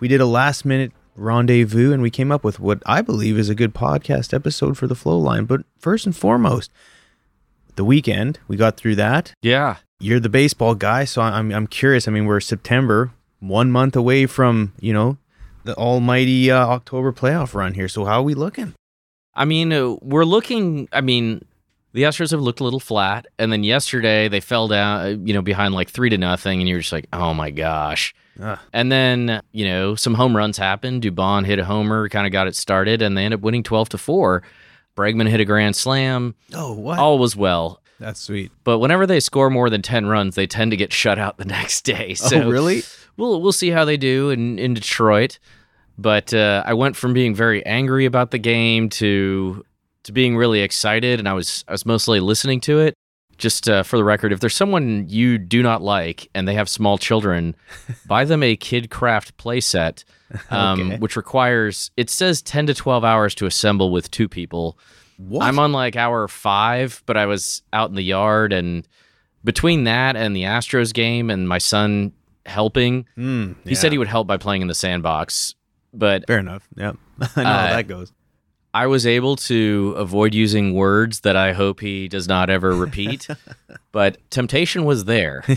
We did a last minute rendezvous and we came up with what I believe is a good podcast episode for the Flow Line. But first and foremost, the weekend, we got through that. Yeah. You're the baseball guy, so I'm I'm curious. I mean, we're September, one month away from, you know, the almighty uh, October playoff run here. So how are we looking? I mean, uh, we're looking. I mean, the Astros have looked a little flat, and then yesterday they fell down, uh, you know, behind like three to nothing, and you're just like, oh my gosh. Ugh. And then you know some home runs happened. Dubon hit a homer, kind of got it started, and they end up winning twelve to four. Bregman hit a grand slam. Oh, what? All was well. That's sweet. But whenever they score more than ten runs, they tend to get shut out the next day. So oh, really? we'll we'll see how they do in in Detroit. But uh, I went from being very angry about the game to to being really excited, and I was I was mostly listening to it. Just uh, for the record, if there's someone you do not like and they have small children, buy them a KidKraft playset, um, Okay. which requires it says 10 to 12 hours to assemble with two people. What? I'm on like hour five, but I was out in the yard, and between that and the Astros game and my son helping, Mm, he said he would help by playing in the sandbox. But Fair enough. Yep. I know how Uh, that goes. I was able to avoid using words that I hope he does not ever repeat. but temptation was there.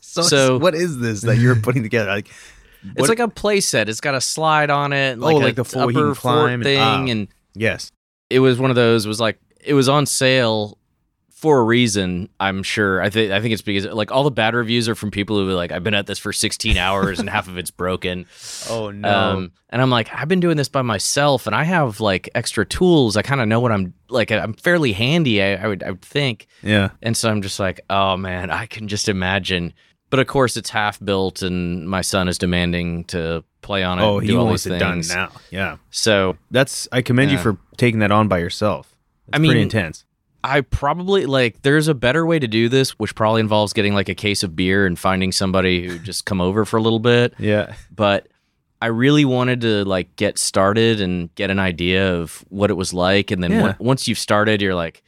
So, so- what is this that you're putting together? Like, It's like a play set. It's got a slide on it, Oh, like, like a the full- he upper can climb fort and- thing, ah. and yes, it was one of those. It was like it was on sale for a reason. I'm sure. I think I think it's because like all the bad reviews are from people who are like, I've been at this for 16 hours and half of it's broken. Oh no. Um, and I'm like, I've been doing this by myself, and I have like extra tools. I kind of know what I'm like. I'm fairly handy. I, I would I would think. yeah. And so I'm just like, oh man, I can just imagine. But of course, it's half built, and my son is demanding to play on it. Oh, he wants it done now. Yeah. So That's I commend you for taking that on by yourself. That's I mean- pretty intense. I probably like. There's a better way to do this, which probably involves getting like a case of beer and finding somebody who just come over for a little bit. Yeah. But I really wanted to like get started and get an idea of what it was like, and then Yeah. on- once you've started, you're like,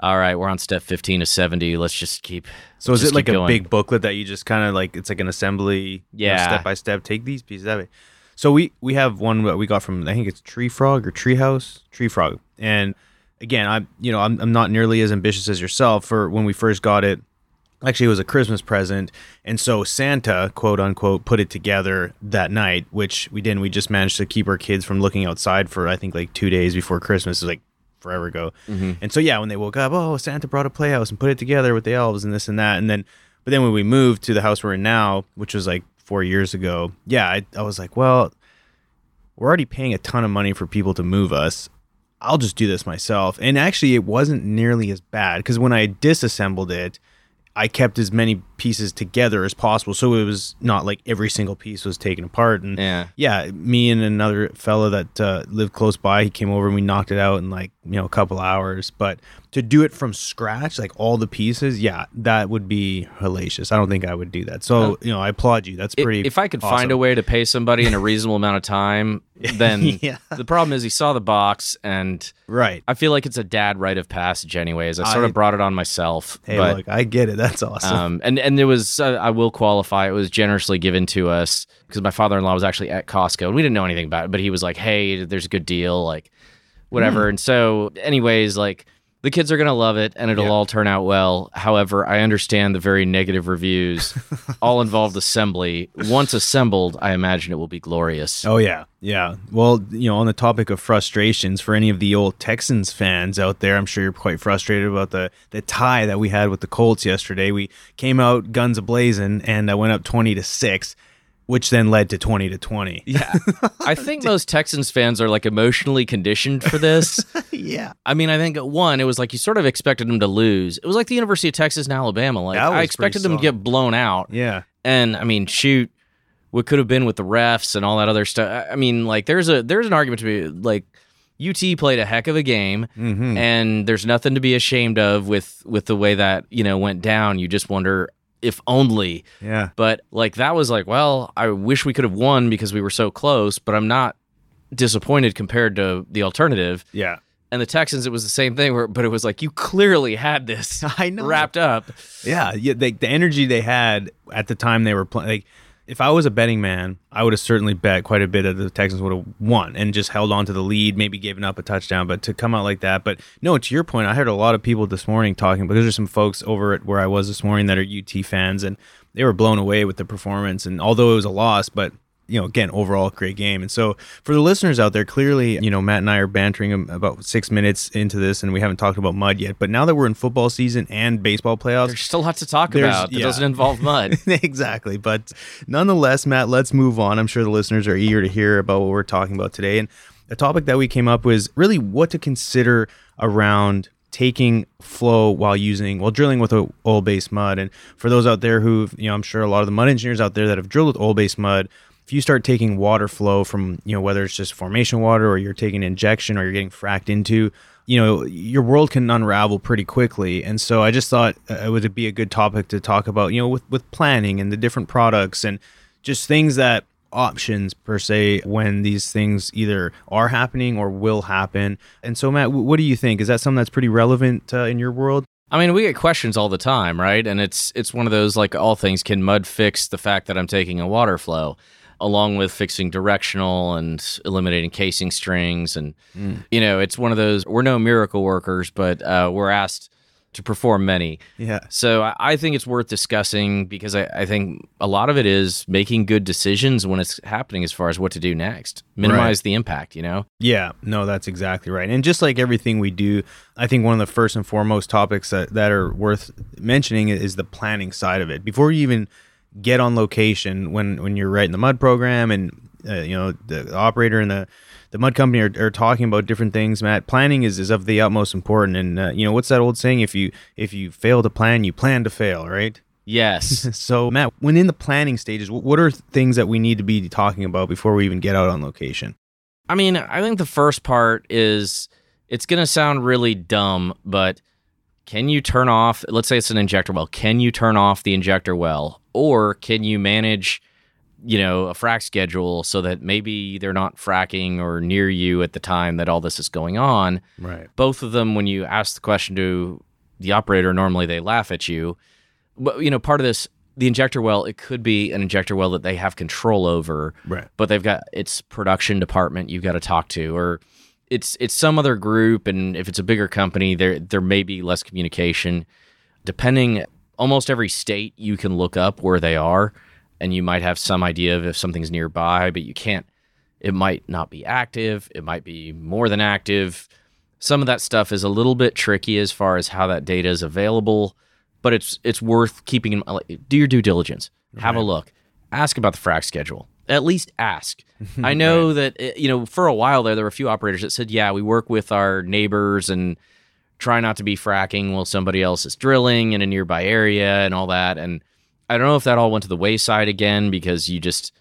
all right, we're on step 15 to 70. Let's just keep. So is it like a going. big booklet that you just kind of like it's like an assembly Yeah. step by step take these pieces of it. So we we have one that we got from I think it's Tree Frog or Treehouse, Tree Frog. And again, I'm you know, I'm I'm not nearly as ambitious as yourself for when we first got it. Actually, it was a Christmas present, and so Santa, quote unquote, put it together that night, which we didn't. We just managed to keep our kids from looking outside for I think like two days before Christmas. It like forever ago. Mm-hmm. And so yeah, when they woke up, oh, Santa brought a playhouse and put it together with the elves and this and that, and then but then when we moved to the house we're in now, which was like four years ago, yeah, I, I was like, well, we're already paying a ton of money for people to move us. I'll just do this myself. And actually, it wasn't nearly as bad because when I disassembled it, I kept as many pieces together as possible. So it was not like every single piece was taken apart. And Yeah. yeah, me and another fellow that uh, lived close by, he came over and we knocked it out in like you know a couple hours. But to do it from scratch, like all the pieces, yeah, that would be hellacious. I don't think I would do that. So you know, I applaud you. That's pretty. If I could find a way to pay somebody in a reasonable amount of time, then Yeah. the problem is he saw the box, and right? I feel like it's a dad rite of passage, anyways. I sort I- of brought it on myself. Hey, but, look, I get it. That's awesome. Um, and and there was uh, I will qualify it was generously given to us because my father in law was actually at Costco and we didn't know anything about it, but he was like, "Hey, there's a good deal, like whatever." Hmm. And so, anyways, like the kids are gonna love it and it'll Yeah. all turn out well. However, I understand the very negative reviews. all involved assembly. Once assembled, I imagine it will be glorious. Oh yeah, yeah. Well, you know, on the topic of frustrations, for any of the old Texans fans out there, I'm sure you're quite frustrated about the the tie that we had with the Colts yesterday. We came out guns a blazing and I went up twenty to six, which then led to twenty to twenty. Yeah, I think most Texans fans are like emotionally conditioned for this. yeah. I mean, I think one, it was like you sort of expected them to lose. It was like the University of Texas and Alabama. Like I expected them to get blown out. Yeah. And I mean, shoot, what could have been with the refs and all that other stuff. I- I mean, like there's a there's an argument to be like UT played a heck of a game Mm-hmm. and there's nothing to be ashamed of with with the way that, you know, went down. You just wonder if only Yeah. but like that was like, well, I wish we could have won because we were so close, but I'm not disappointed compared to the alternative. Yeah. And the Texans, it was the same thing, where, but it was like you clearly had this I know. wrapped up. Yeah, yeah. They, the energy they had at the time they were playing. Like, if I was a betting man, I would have certainly bet quite a bit that the Texans would have won and just held on to the lead, maybe given up a touchdown. But to come out like that, but no, to your point, I heard a lot of people this morning talking. Because there's some folks over at where I was this morning that are UT fans, and they were blown away with the performance. And although it was a loss, but you know, again, overall great game. And so for the listeners out there, clearly, you know, Matt and I are bantering about six minutes into this, and we haven't talked about mud yet. But now that we're in football season and baseball playoffs, There's still lots to talk about that yeah. doesn't involve mud. exactly. But nonetheless, Matt, let's move on. I'm sure the listeners are eager to hear about what we're talking about today. And the topic that we came up with is really what to consider around taking flow while using while drilling with a oil based mud. And for those out there who, you know, I'm sure a lot of the mud engineers out there that have drilled with oil based mud, if you start taking water flow from, you know, whether it's just formation water or you're taking injection or you're getting fracked into, you know, your world can unravel pretty quickly. And so I just thought uh, it would be a good topic to talk about, you know, with, with planning and the different products and just things that options per se when these things either are happening or will happen. And so, Matt, wh- what do you think? Is that something that's pretty relevant uh, in your world? I mean, we get questions all the time, right? And it's it's one of those like all things. Can mud fix the fact that I'm taking a water flow, along with fixing directional and eliminating casing strings? And you know, it's one of those. We're no miracle workers, but uh, we're asked to perform many. Yeah. So I, think it's worth discussing because I, I think a lot of it is making good decisions when it's happening as far as what to do next. Minimize the impact, you know? Yeah, no, that's exactly right. And just like everything we do, I think one of the first and foremost topics that, that are worth mentioning is the planning side of it. Before you even get on location, when when you're writing the mud program and uh, you know the, the operator and the the mud company are, are talking about different things, Matt. Planning is, is of the utmost important. And uh, you know what's that old saying? If you if you fail to plan, you plan to fail, right? Yes. So, Matt, when in the planning stages, wh- what are things that we need to be talking about before we even get out on location? I mean, I think the first part is it's going to sound really dumb, but can you turn off, let's say it's an injector well, can you turn off the injector well? Or can you manage, you know, a frac schedule so that maybe they're not fracking or near you at the time that all this is going on? Right. both of them when you ask the question to the operator normally they laugh at you but you know part of this the injector well it could be an injector well that they have control over Right. but they've got its production department you've got to talk to or it's it's some other group and if it's a bigger company there there may be less communication. Depending almost every state you can look up where they are and you might have some idea of if something's nearby but you can't it might not be active it might be more than active. Some of that stuff is a little bit tricky as far as how that data is available but it's it's worth keeping in like, do your due diligence have a look ask about the frac schedule at least ask. I know that uh, you know for a while there there were a few operators that said yeah we work with our neighbors and try not to be fracking while somebody else is drilling in a nearby area and all that. And i don't know if that all went to the wayside again because you just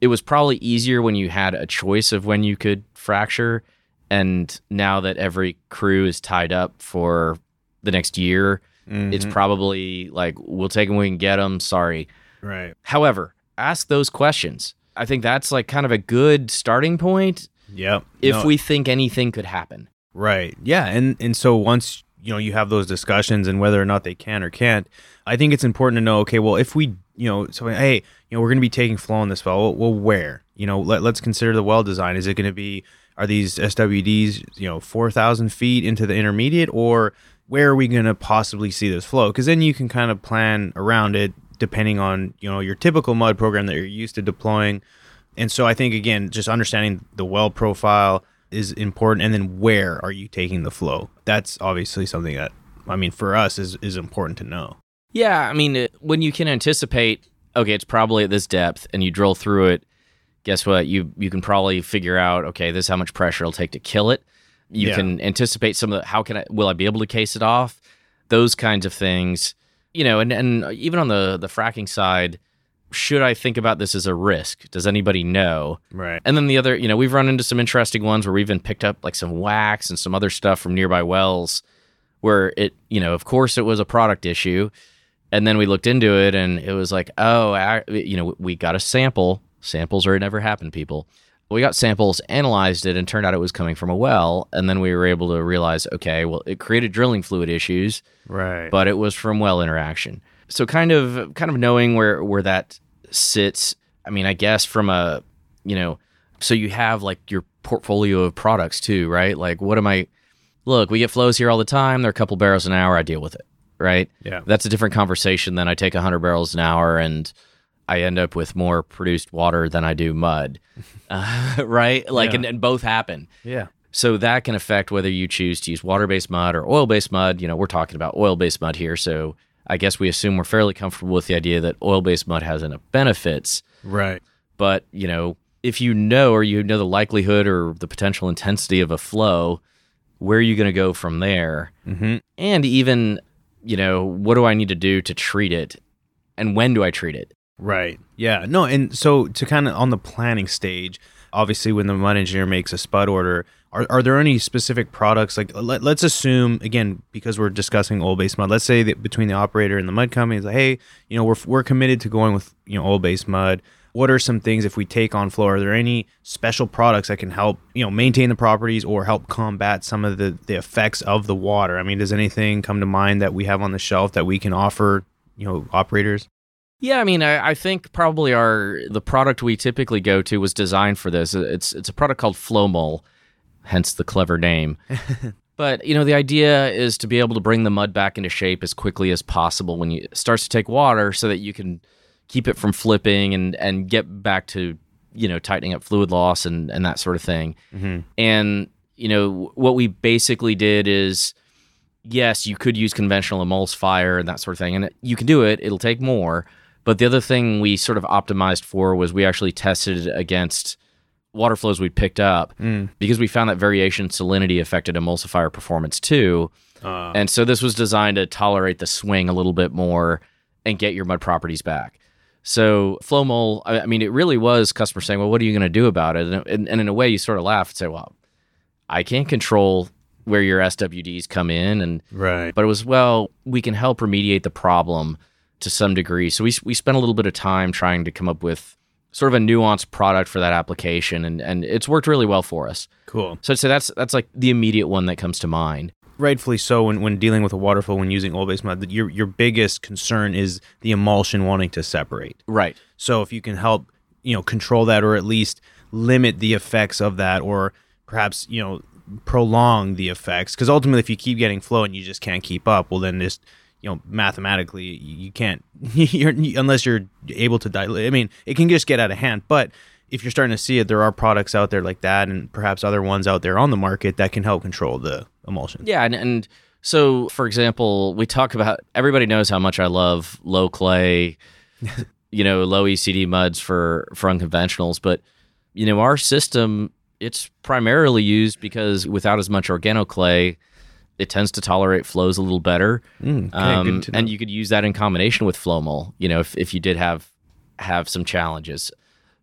it was probably easier when you had a choice of when you could fracture. And now that every crew is tied up for the next year it's Mhm. probably like we'll take them when we can get them sorry. Right. however ask those questions i think that's like kind of a good starting point Yeah. if No, we think anything could happen right, yeah, and and so once you know you have those discussions and whether or not they can or can't, I think it's important to know. Okay, well, if we you know, so hey, you know, we're going to be taking flow on this well. Well, well where? You know, let, let's consider the well design. Is it going to be are these SWDs you know four thousand feet into the intermediate or where are we going to possibly see this flow? Because then you can kind of plan around it depending on you know your typical mud program that you're used to deploying. And so I think again, just understanding the well profile is important, and then where are you taking the flow? That's obviously something that I mean for us is is important to know. Yeah, I mean, when you can anticipate, okay, it's probably at this depth, and you drill through it. Guess what? You you can probably figure out, okay, this is how much pressure it'll take to kill it. You Yeah. can anticipate some of the how can I will I be able to case it off? Those kinds of things, you know, and and even on the the fracking side, should I think about this as a risk? Does anybody know? Right. And then the other, you know, we've run into some interesting ones where we've even picked up like some wax and some other stuff from nearby wells where it, you know, of course it was a product issue. And then we looked into it and it was like, oh, I, you know, we got a sample. Samples are never happen, people. We got samples, analyzed it, and turned out it was coming from a well. And then we were able to realize, okay, well, it created drilling fluid issues, Right. but it was from well interaction. So kind of kind of knowing where where that sits. I mean, I guess from a you know, so you have like your portfolio of products too, right? Like, what am I? Look, we get flows here all the time. They're a couple barrels an hour. I deal with it, right? yeah. That's a different conversation than I take 100 barrels an hour and I end up with more produced water than I do mud, uh, right? Like, Yeah. and, and both happen. Yeah. So that can affect whether you choose to use water based mud or oil based mud. You know, we're talking about oil based mud here. So I guess we assume we're fairly comfortable with the idea that oil based mud has enough benefits. Right. But, you know, if you know or you know the likelihood or the potential intensity of a flow, where are you going to go from there? Mm-hmm. And even, you know, what do I need to do to treat it? And when do I treat it? Right. Yeah. No. And so to kind of on the planning stage, obviously when the mud engineer makes a spud order, are, are there any specific products like let, let's assume again because we're discussing oil based mud. Let's say that between the operator and the mud company is like, hey, you know, we're we're committed to going with you know oil based mud. What are some things if we take on flow? Are there any special products that can help you know maintain the properties or help combat some of the the effects of the water? I mean, does anything come to mind that we have on the shelf that we can offer you know operators? Yeah, I mean, I, I think probably our the product we typically go to was designed for this. It's it's a product called Flowmol, hence the clever name. but you know, the idea is to be able to bring the mud back into shape as quickly as possible when you it starts to take water, so that you can keep it from flipping and and get back to you know tightening up fluid loss and and that sort of thing. Mm-hmm. And you know what we basically did is, yes, you could use conventional emulsifier and that sort of thing, and you can do it. It'll take more. But the other thing we sort of optimized for was we actually tested it against water flows we picked up Mm. because we found that variation salinity affected emulsifier performance too. Uh, And so this was designed to tolerate the swing a little bit more and get your mud properties back. So Flowmol, I I mean, it really was customers saying, "Well, what are you going to do about it?" And, and, and in a way, you sort of laugh and say, "Well, I can't control where your SWDs come in, and right. but it was well, we can help remediate the problem to some degree. So we we spent a little bit of time trying to come up with sort of a nuanced product for that application, and and it's worked really well for us. Cool. So I'd say that's that's like the immediate one that comes to mind. Rightfully so. When, when dealing with a water flow, when using oil-based mud, your your biggest concern is the emulsion wanting to separate. Right. So if you can help, you know, control that, or at least limit the effects of that, or perhaps you know prolong the effects, because ultimately, if you keep getting flow and you just can't keep up, well, then just you know mathematically you can't you're, unless you're able to dilute I mean, it can just get out of hand, but if you're starting to see it, there are products out there like that, and perhaps other ones out there on the market that can help control the emulsion. Yeah, and, and so for example, we talk about everybody knows how much I love low clay, you know, low ECD muds for for unconventionals, but you know, our system it's primarily used because without as much organoclay, it tends to tolerate flows a little better. Mm, okay, Um, good to know. and you could use that in combination with Flowmol, you know, if, if you did have have some challenges.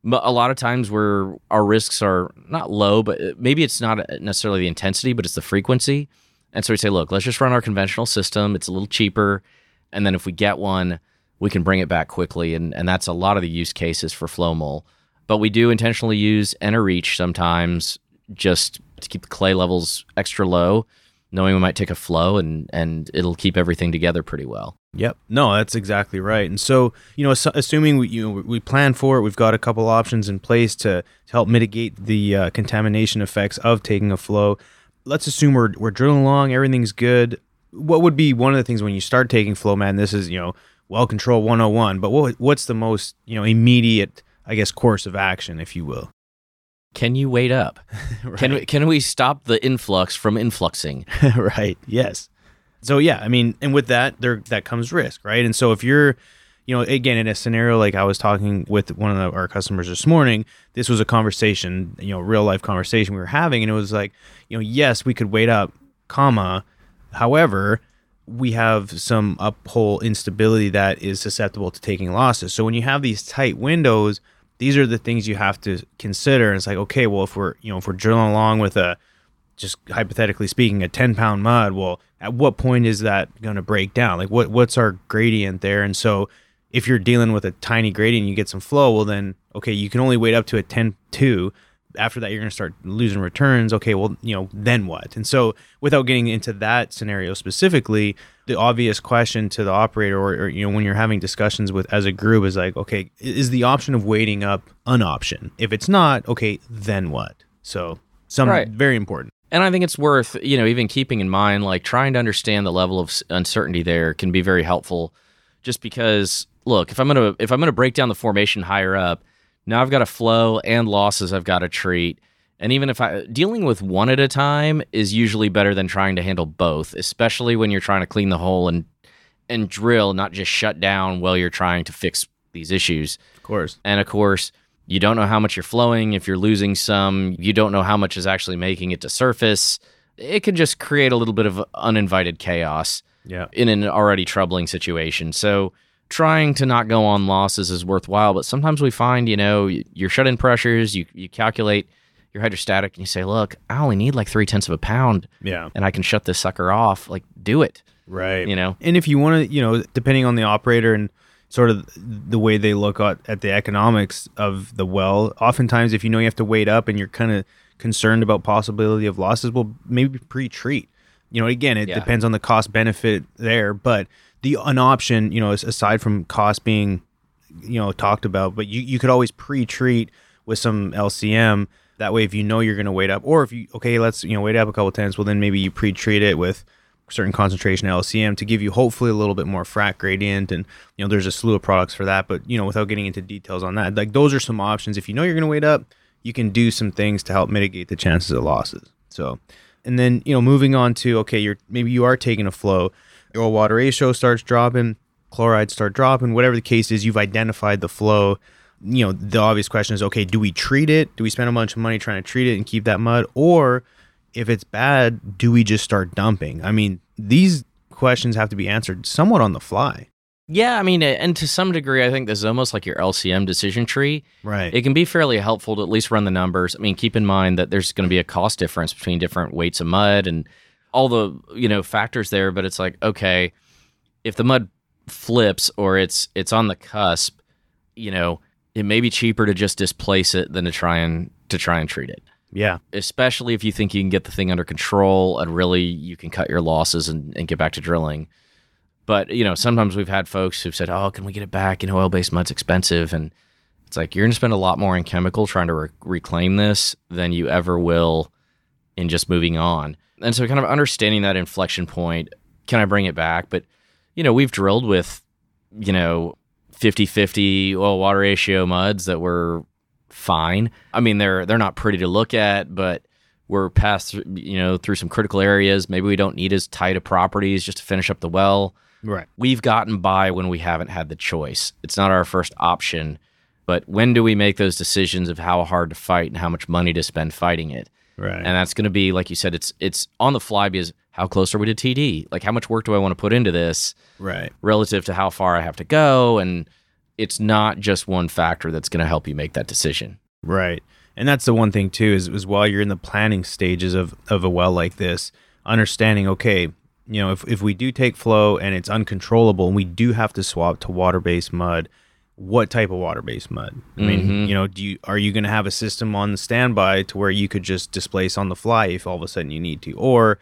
But a lot of times where our risks are not low, but uh, maybe it's not necessarily the intensity, but it's the frequency. And so we say, look, let's just run our conventional system. It's a little cheaper. And then if we get one, we can bring it back quickly. And, and that's a lot of the use cases for Flowmol. But we do intentionally use Reach sometimes just to keep the clay levels extra low, knowing we might take a flow and, and it'll keep everything together pretty well. Yep. No, that's exactly right. And so, you know, assuming we you know we plan for it, we've got a couple options in place to, to help mitigate the uh, contamination effects of taking a flow. Let's assume we're we're drilling along, everything's good. What would be one of the things when you start taking flow, man? This is you know well control 101. But what what's the most you know immediate, I guess, course of action, if you will? Can you wait up? Can we, can we stop the influx from influxing? right. Yes. So yeah, I mean, and with that, there that comes risk, right? And so if you're, you know, again, in a scenario like I was talking with one of the, our customers this morning, this was a conversation, you know, real life conversation we were having, and it was like, you know, yes, we could wait up, comma, however, we have some uphole instability that is susceptible to taking losses. So when you have these tight windows, these are the things you have to consider. And it's like, okay, well, if we're you know if we're drilling along with a just hypothetically speaking, a 10 pound mud, well, at what point is that going to break down? Like, what what's our gradient there? And so, if you're dealing with a tiny gradient, you get some flow. Well, then, okay, you can only wait up to a 10 2. After that, you're going to start losing returns. Okay, well, you know, then what? And so, without getting into that scenario specifically, the obvious question to the operator, or, or you know, when you're having discussions with as a group, is like, okay, is the option of waiting up an option? If it's not, okay, then what? So, some Right. very important. And I think it's worth, you know, even keeping in mind, like trying to understand the level of uncertainty there can be very helpful. Just because, look, if I'm gonna if I'm gonna break down the formation higher up, now I've got a flow and losses I've got to treat. And even if I dealing with one at a time is usually better than trying to handle both, especially when you're trying to clean the hole and and drill, not just shut down while you're trying to fix these issues. Of course. And of course, you don't know how much you're flowing. If you're losing some, you don't know how much is actually making it to surface. It can just create a little bit of uninvited chaos Yeah. in an already troubling situation. So, trying to not go on losses is worthwhile. But sometimes we find, you know, y- your shut in pressures, you, you calculate your hydrostatic and you say, look, I only need like three tenths of a pound Yeah. and I can shut this sucker off. Like, do it, Right. you know? And if you want to, you know, depending on the operator and sort of the way they look at, at the economics of the well, oftentimes if you know you have to wait up and you're kind of concerned about possibility of losses, well, maybe pre-treat. You know, again, it Yeah. depends on the cost benefit there, but the an option, you know, aside from cost being, you know, talked about, but you, you could always pre-treat with some LCM. That way, if you know you're going to wait up, or if you okay, let's you know wait up a couple times, well then maybe you pre-treat it with certain concentration LCM to give you hopefully a little bit more frac gradient, and you know there's a slew of products for that. But you know without getting into details on that, like those are some options. If you know you're going to wait up, you can do some things to help mitigate the chances of losses. So, and then you know moving on to okay, you're maybe you are taking a flow, oil water ratio starts dropping, chlorides start dropping, whatever the case is, you've identified the flow. You know, the obvious question is okay, do we treat it? Do we spend a bunch of money trying to treat it and keep that mud? Or if it's bad, do we just start dumping? I mean, these questions have to be answered somewhat on the fly. Yeah, I mean, and to some degree, I think this is almost like your LCM decision tree. Right. It can be fairly helpful to at least run the numbers. I mean, keep in mind that there's going to be a cost difference between different weights of mud and all the you know factors there. But it's like, okay, if the mud flips or it's it's on the cusp, you know, it may be cheaper to just displace it than to try and to try and treat it. yeah. Especially if you think you can get the thing under control and really you can cut your losses and, and get back to drilling. But you know, sometimes we've had folks who've said, "Oh, can we get it back?" You know, oil-based mud's expensive, and it's like you're going to spend a lot more in chemical trying to re- reclaim this than you ever will in just moving on. And so, kind of understanding that inflection point, can I bring it back? But you know, we've drilled with you know 50-50 oil water ratio muds that were fine. I mean, they're they're not pretty to look at, but we're past through, you know through some critical areas. Maybe we don't need as tight of properties just to finish up the well Right. we've gotten by when we haven't had the choice. It's not our first option, but when do we make those decisions of how hard to fight and how much money to spend fighting it? Right. And that's going to be like you said it's it's on the fly because how close are we to TD? Like how much work do I want to put into this right. relative to how far I have to go and it's not just one factor that's going to help you make that decision. Right. And that's the one thing too is, is while you're in the planning stages of, of a well like this, understanding, okay, you know, if, if we do take flow and it's uncontrollable and we do have to swap to water based mud, what type of water based mud? I mean, Mhm. you know, do you are you gonna have a system on standby to where you could just displace on the fly if all of a sudden you need to? Or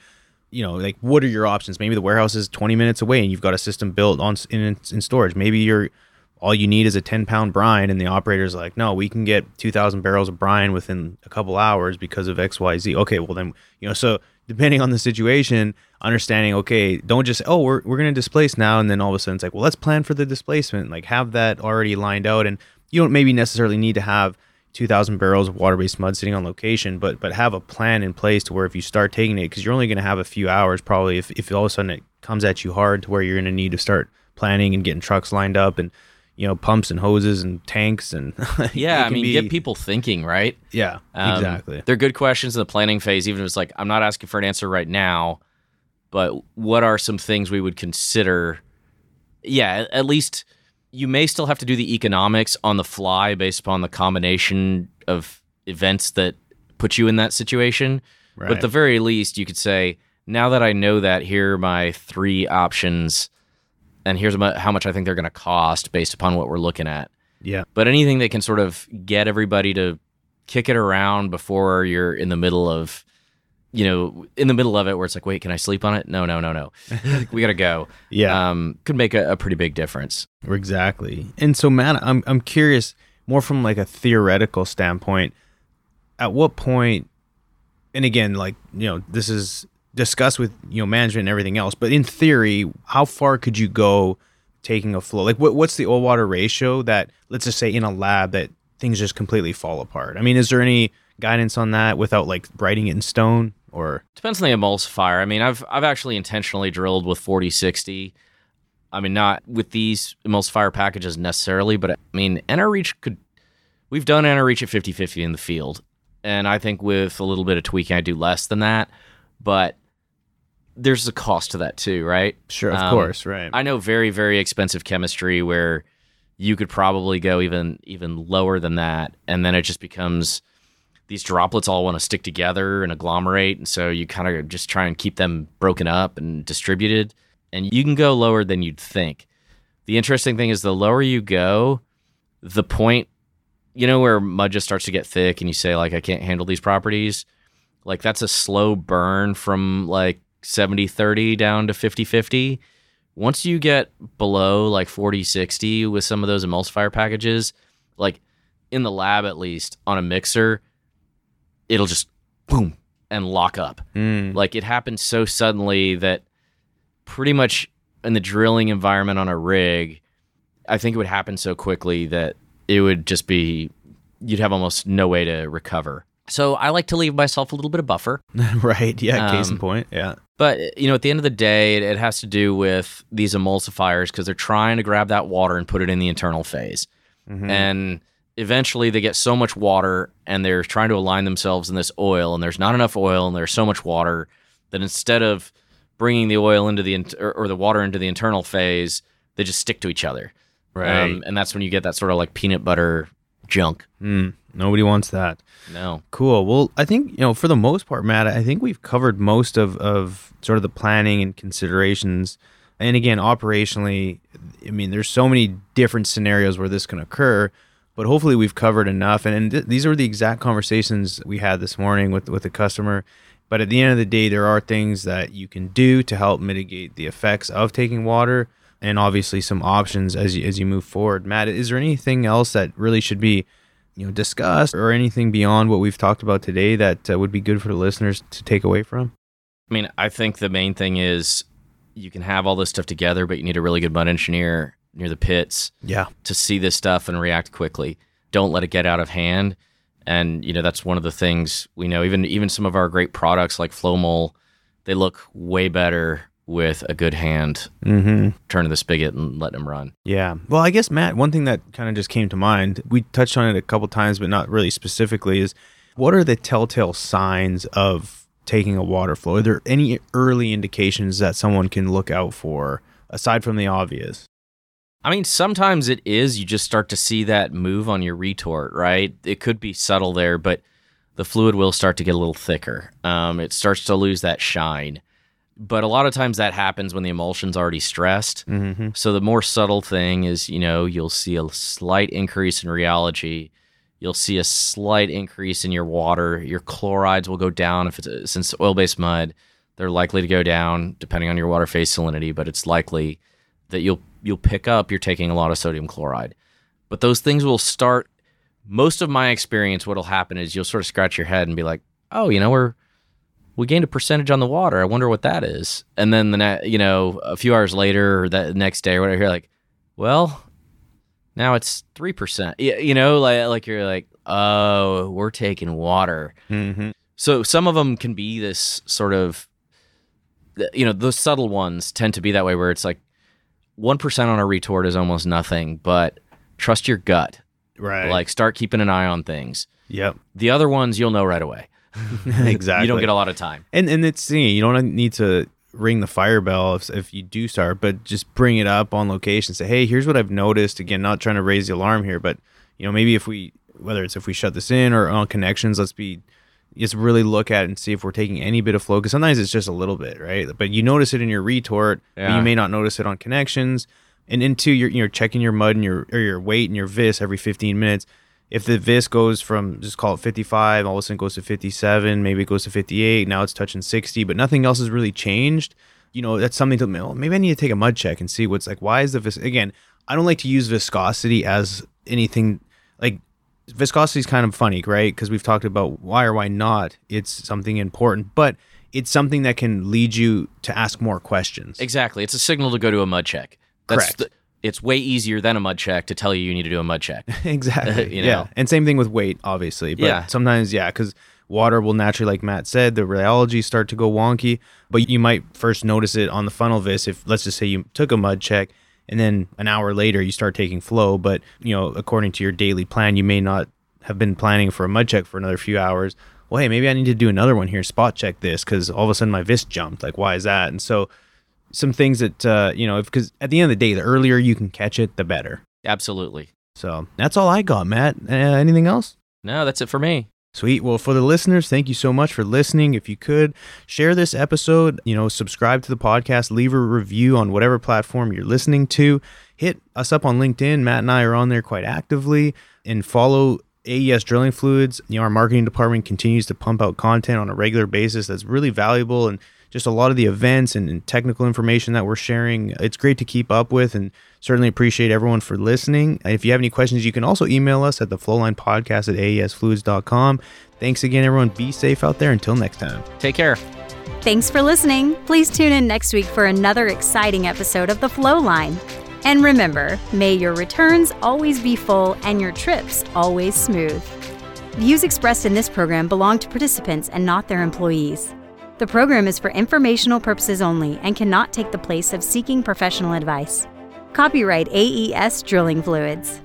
you know, like what are your options? Maybe the warehouse is 20 minutes away and you've got a system built on in, in storage. Maybe you're all you need is a 10 pound brine and the operator's like no we can get 2000 barrels of brine within a couple hours because of xyz okay well then you know so depending on the situation understanding okay don't just oh we're, we're going to displace now and then all of a sudden it's like well let's plan for the displacement like have that already lined out and you don't maybe necessarily need to have 2000 barrels of water-based mud sitting on location but but have a plan in place to where if you start taking it because you're only going to have a few hours probably if, if all of a sudden it comes at you hard to where you're going to need to start planning and getting trucks lined up and you know pumps and hoses and tanks and Yeah, I mean, be- get people thinking, right? yeah Um, exactly They're good questions in the planning phase, even if it's like, I'm not asking for an answer right now, but what are some things we would consider? Yeah, at least you may still have to do the economics on the fly based upon the combination of events that put you in that situation. Right. But at the very least, you could say, now that I know that, here are my three options, and here's how much I think they're going to cost based upon what we're looking at. yeah. But anything that can sort of get everybody to kick it around before you're in the middle of, you know, in the middle of it where it's like, wait, can I sleep on it? No, no, no, no. we got to go. Yeah. Um, could make a, a pretty big difference. Exactly. And so, Matt, I'm I'm curious more from like a theoretical standpoint. At what point, and again, like you know, this is discussed with you know management and everything else. But in theory, how far could you go taking a flow? Like, what what's the oil water ratio that let's just say in a lab that things just completely fall apart? I mean, is there any guidance on that without like writing it in stone or? Depends on the emulsifier. I mean, I've I've actually intentionally drilled with 4060. I mean, not with these emulsifier packages necessarily, but I mean, NRReach could. We've done NRReach at 50-50 in the field, and I think with a little bit of tweaking, I do less than that. But there's a cost to that too, right? Sure, of Um, course, right. I know very very expensive chemistry where you could probably go even even lower than that, and then it just becomes these droplets all want to stick together and agglomerate, and so you kind of just try and keep them broken up and distributed, and you can go lower than you'd think. The interesting thing is the lower you go, the point, you know, where mud just starts to get thick, and you say like, I can't handle these properties. Like that's a slow burn from like 70 30 down to 50 50 once you get below like 40 60 with some of those emulsifier packages like in the lab at least on a mixer it'll just boom and lock up. Mm, like it happens so suddenly that pretty much in the drilling environment on a rig i think it would happen so quickly that it would just be you'd have almost no way to recover so i like to leave myself a little bit of buffer right. Yeah. Case in Um, point. Yeah. but you know, at the end of the day, it, it has to do with these emulsifiers because they're trying to grab that water and put it in the internal phase, Mhm. and eventually they get so much water and they're trying to align themselves in this oil, and there's not enough oil, and there's so much water that instead of bringing the oil into the in- or, or the water into the internal phase, they just stick to each other, right. Um, and that's when you get that sort of like peanut butter junk. Mm, nobody wants that. No, Cool. Well, I think, you know, for the most part, Matt, I think we've covered most of, of sort of the planning and considerations. And again, operationally, I mean, there's so many different scenarios where this can occur, but hopefully we've covered enough. And, and th- these are the exact conversations we had this morning with, with the customer. But at the end of the day, there are things that you can do to help mitigate the effects of taking water and obviously some options as you, as you move forward. Matt, is there anything else that really should be you know discussed or anything beyond what we've talked about today that uh, would be good for the listeners to take away from I mean, I think the main thing is you can have all this stuff together, but you need a really good mud engineer near the pits yeah to see this stuff and react quickly. Don't let it get out of hand. And you know that's one of the things we know. Even even some of our great products like Flowmol, they look way better with a good hand mm-hmm turning the spigot and letting them run. yeah well i guess matt one thing that kind of just came to mind we touched on it a couple times but not really specifically is what are the telltale signs of taking a water flow are there any early indications that someone can look out for aside from the obvious I mean, sometimes it is you just start to see that move on your retort, right? It could be subtle there, but the fluid will start to get a little thicker. Um, it starts to lose that shine. But a lot of times that happens when the emulsion's already stressed. mm-hmm So the more subtle thing is, you know, you'll see a slight increase in rheology. You'll see a slight increase in your water. Your chlorides will go down if it's a, since oil-based mud, they're likely to go down depending on your water phase salinity, but it's likely that you'll you'll pick up you're taking a lot of sodium chloride. But those things will start most of my experience what'll happen is you'll sort of scratch your head and be like, "Oh, you know, we're we gained a percentage on the water. I wonder what that is." And then the ne- you know, a few hours later or that next day or whatever, you're like, "Well, now it's 3%." Y- You know, like like you're like, "Oh, we're taking water." mm-hmm So some of them can be this sort of, you know, those subtle ones tend to be that way where it's like 1% on a retort is almost nothing, but trust your gut. right Like start keeping an eye on things. yep The other ones you'll know right away. Exactly You don't get a lot of time. and and it's you, know, you don't need to ring the fire bell if, if you do start, but just bring it up on location. Say, hey, here's what I've noticed. Again, not trying to raise the alarm here, but you know, maybe if we, whether it's if we shut this in or on connections, let's be, just really look at it and see if we're taking any bit of flow. Because sometimes it's just a little bit, right? But you notice it in your retort, but Yeah. you may not notice it on connections. And into your, you're checking your mud and your or your weight and your vis every 15 minutes. If the vis goes from just call it 55, all of a sudden goes to 57, maybe it goes to 58, now it's touching 60, but nothing else has really changed. You know, that's something to well, maybe I need to take a mud check and see what's like. Why is the vis again? I don't like to use viscosity as anything like viscosity is kind of funny, right? Because we've talked about why or why not. It's something important, but it's something that can lead you to ask more questions. Exactly. It's a signal to go to a mud check. That's Correct. the- it's way easier than a mud check to tell you you need to do a mud check. exactly. You yeah. And same thing with weight, obviously. But Yeah. sometimes, yeah, because water will naturally, like Matt said, the rheology start to go wonky. But you might first notice it on the funnel vis if, let's just say, you took a mud check and then an hour later you start taking flow. But, you know, according to your daily plan, you may not have been planning for a mud check for another few hours. Well, hey, maybe I need to do another one here, spot check this, because all of a sudden my vis jumped. Like, why is that? And so, some things that uh, you know, because at the end of the day, the earlier you can catch it, the better. Absolutely. So that's all I got, Matt. Uh, anything else? No, that's it for me. Sweet. Well, for the listeners, thank you so much for listening. If you could share this episode, you know, subscribe to the podcast, leave a review on whatever platform you're listening to. Hit us up on LinkedIn. Matt and I are on there quite actively and follow AES Drilling Fluids. You know, our marketing department continues to pump out content on a regular basis that's really valuable and just a lot of the events and, and technical information that we're sharing. It's great to keep up with and certainly appreciate everyone for listening. If you have any questions, you can also email us at the flowline podcast at aesfluids.com. Thanks again, everyone. Be safe out there. Until next time. Take care. Thanks for listening. Please tune in next week for another exciting episode of The Flow Line. And remember, may your returns always be full and your trips always smooth. Views expressed in this program belong to participants and not their employees. The program is for informational purposes only and cannot take the place of seeking professional advice. Copyright AES Drilling Fluids.